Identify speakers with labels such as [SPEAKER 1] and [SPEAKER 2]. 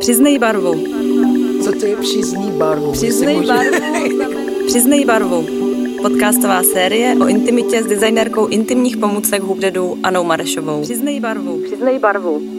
[SPEAKER 1] Přiznej barvu.
[SPEAKER 2] Co to je přizný barvu?
[SPEAKER 1] Přiznej
[SPEAKER 2] může...
[SPEAKER 1] barvu. Přiznej barvu. Podcastová série o intimitě s designérkou intimních pomůcek Hubdedu Anou Marešovou. Přiznej barvu. Přiznej barvu.